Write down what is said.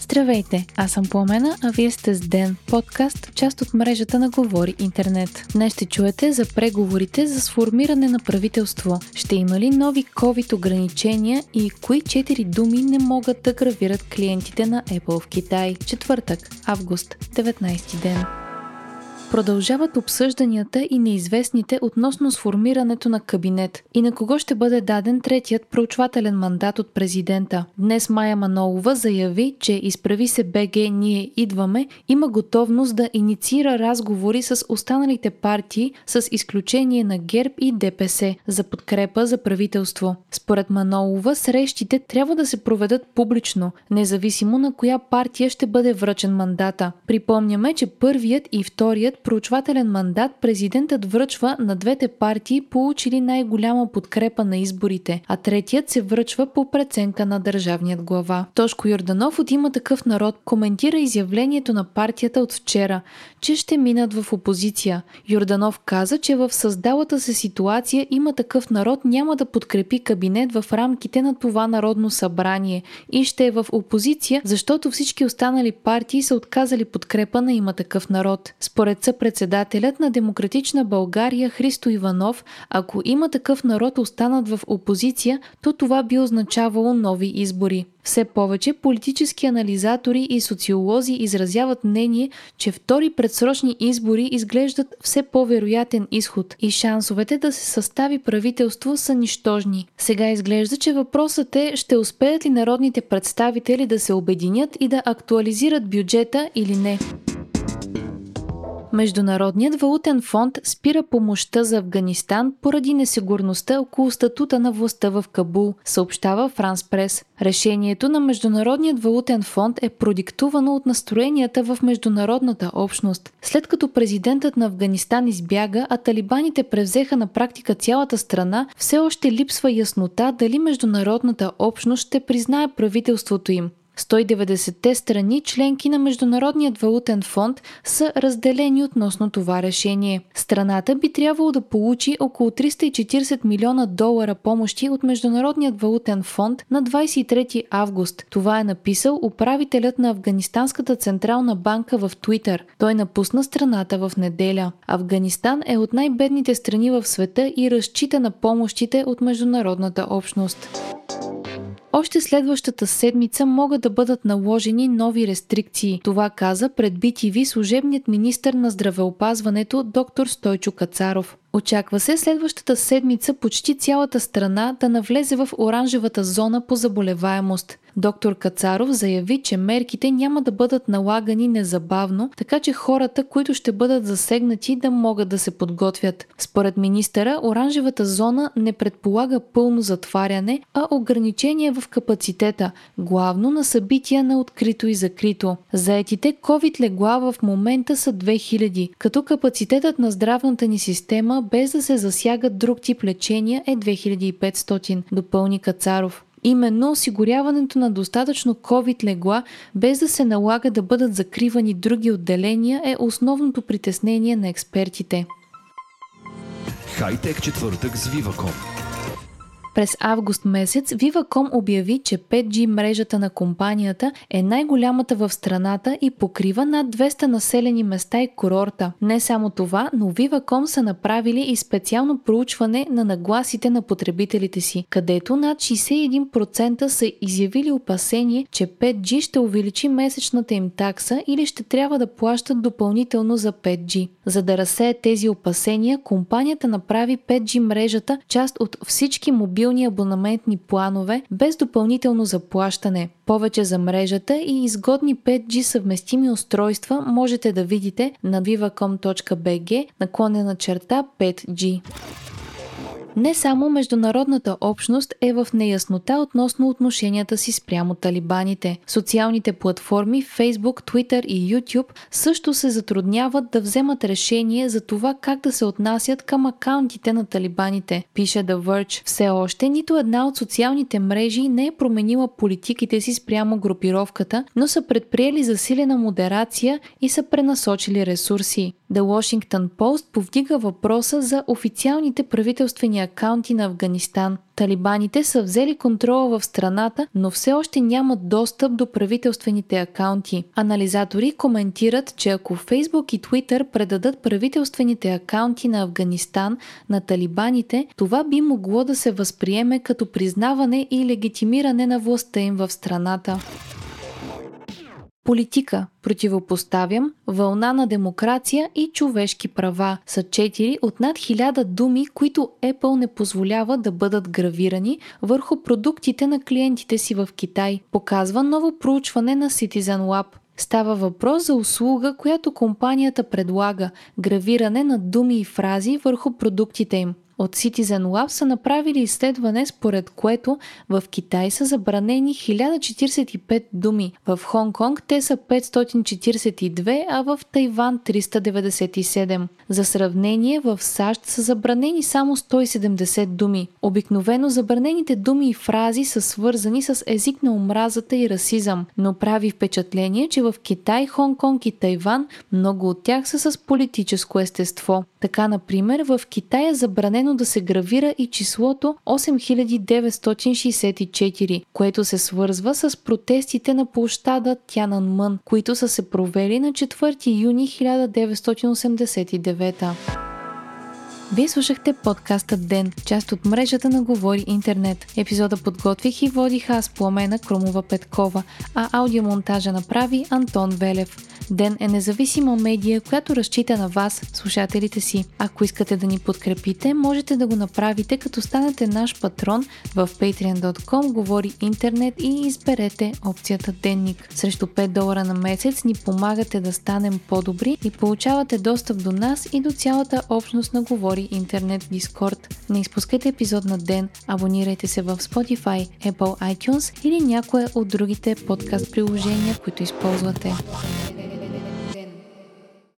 Здравейте, аз съм Пламена, а вие сте с Ден, подкаст, част от мрежата на Говори Интернет. Днес ще чуете за преговорите за сформиране на правителство. Ще има ли нови COVID ограничения и кои четири думи не могат да гравират клиентите на Apple в Китай? Четвъртък, август, 19 ден. Продължават обсъжданията и неизвестните относно сформирането на кабинет и на кого ще бъде даден третият проучвателен мандат от президента. Днес Майя Манолова заяви, че изправи се БГ Ние идваме има готовност да инициира разговори с останалите партии с изключение на ГЕРБ и ДПС за подкрепа за правителство. Според Манолова срещите трябва да се проведат публично, независимо на коя партия ще бъде връчен мандата. Припомняме, че първият и вторият проучвателен мандат президентът връчва на двете партии, получили най-голяма подкрепа на изборите, а третият се връчва по преценка на държавният глава. Тошко Йорданов от има такъв народ коментира изявлението на партията от вчера, че ще минат в опозиция. Йорданов каза, че в създалата се ситуация има такъв народ няма да подкрепи кабинет в рамките на това народно събрание и ще е в опозиция, защото всички останали партии са отказали подкрепа на има такъв народ. Според председателят на Демократична България Христо Иванов, ако има такъв народ останат в опозиция, то това би означавало нови избори. Все повече политически анализатори и социолози изразяват мнение, че втори предсрочни избори изглеждат все по-вероятен изход и шансовете да се състави правителство са нищожни. Сега изглежда, че въпросът е ще успеят ли народните представители да се обединят и да актуализират бюджета или не. Международният валутен фонд спира помощта за Афганистан поради несигурността около статута на властта в Кабул, съобщава Франс Прес. Решението на Международният валутен фонд е продиктувано от настроенията в международната общност. След като президентът на Афганистан избяга, а талибаните превзеха на практика цялата страна, все още липсва яснота дали международната общност ще признае правителството им. 190-те страни, членки на Международният валутен фонд, са разделени относно това решение. Страната би трябвало да получи около 340 милиона долара помощи от Международният валутен фонд на 23 август. Това е написал управителят на Афганистанската централна банка в Твитър. Той напусна страната в неделя. Афганистан е от най-бедните страни в света и разчита на помощите от международната общност. Още следващата седмица могат да бъдат наложени нови рестрикции. Това каза пред BTV служебният министр на здравеопазването доктор Стойчо Кацаров. Очаква се следващата седмица почти цялата страна да навлезе в оранжевата зона по заболеваемост. Доктор Кацаров заяви, че мерките няма да бъдат налагани незабавно, така че хората, които ще бъдат засегнати, да могат да се подготвят. Според министъра, оранжевата зона не предполага пълно затваряне, а ограничение в капацитета, главно на събития на открито и закрито. Заетите COVID легла в момента са 2000, като капацитетът на здравната ни система без да се засягат друг тип лечения е 2500, допълни Кацаров. Именно осигуряването на достатъчно COVID легла, без да се налага да бъдат закривани други отделения, е основното притеснение на експертите. Хайтек четвъртък с Viva.com през август месец Viva.com обяви, че 5G мрежата на компанията е най-голямата в страната и покрива над 200 населени места и курорта. Не само това, но Viva.com са направили и специално проучване на нагласите на потребителите си, където над 61% са изявили опасение, че 5G ще увеличи месечната им такса или ще трябва да плащат допълнително за 5G. За да разсее тези опасения, компанията направи 5G мрежата част от всички мобилни мобилни абонаментни планове без допълнително заплащане. Повече за мрежата и изгодни 5G съвместими устройства можете да видите на viva.com.bg наклонена черта 5G. Не само международната общност е в неяснота относно отношенията си спрямо талибаните. Социалните платформи Facebook, Twitter и YouTube също се затрудняват да вземат решение за това как да се отнасят към акаунтите на талибаните, пише The Verge. Все още нито една от социалните мрежи не е променила политиките си спрямо групировката, но са предприели засилена модерация и са пренасочили ресурси. The Washington Post повдига въпроса за официалните правителствени акаунти на Афганистан. Талибаните са взели контрола в страната, но все още нямат достъп до правителствените акаунти. Анализатори коментират, че ако Фейсбук и Twitter предадат правителствените акаунти на Афганистан на талибаните, това би могло да се възприеме като признаване и легитимиране на властта им в страната. Политика противопоставям, вълна на демокрация и човешки права са четири от над хиляда думи, които Apple не позволява да бъдат гравирани върху продуктите на клиентите си в Китай, показва ново проучване на Citizen Lab. Става въпрос за услуга, която компанията предлага – гравиране на думи и фрази върху продуктите им. От Citizen Lab са направили изследване, според което в Китай са забранени 1045 думи, в Хонг-Конг те са 542, а в Тайван 397. За сравнение, в САЩ са забранени само 170 думи. Обикновено забранените думи и фрази са свързани с език на омразата и расизъм, но прави впечатление, че в Китай, Хонг-Конг и Тайван много от тях са с политическо естество. Така, например, в Китай е забранено да се гравира и числото 8964, което се свързва с протестите на площада Тянанмън, които са се провели на 4 юни 1989. Вие слушахте подкаста Ден, част от мрежата на Говори Интернет. Епизода подготвих и водих аз Пламена Кромова Петкова, а аудиомонтажа направи Антон Велев. Ден е независима медия, която разчита на вас, слушателите си. Ако искате да ни подкрепите, можете да го направите като станете наш патрон в patreon.com говори интернет и изберете опцията Денник. Срещу 5 долара на месец ни помагате да станем по-добри и получавате достъп до нас и до цялата общност на Говори интернет в Discord. Не изпускайте епизод на ден, абонирайте се в Spotify, Apple iTunes или някое от другите подкаст приложения, които използвате.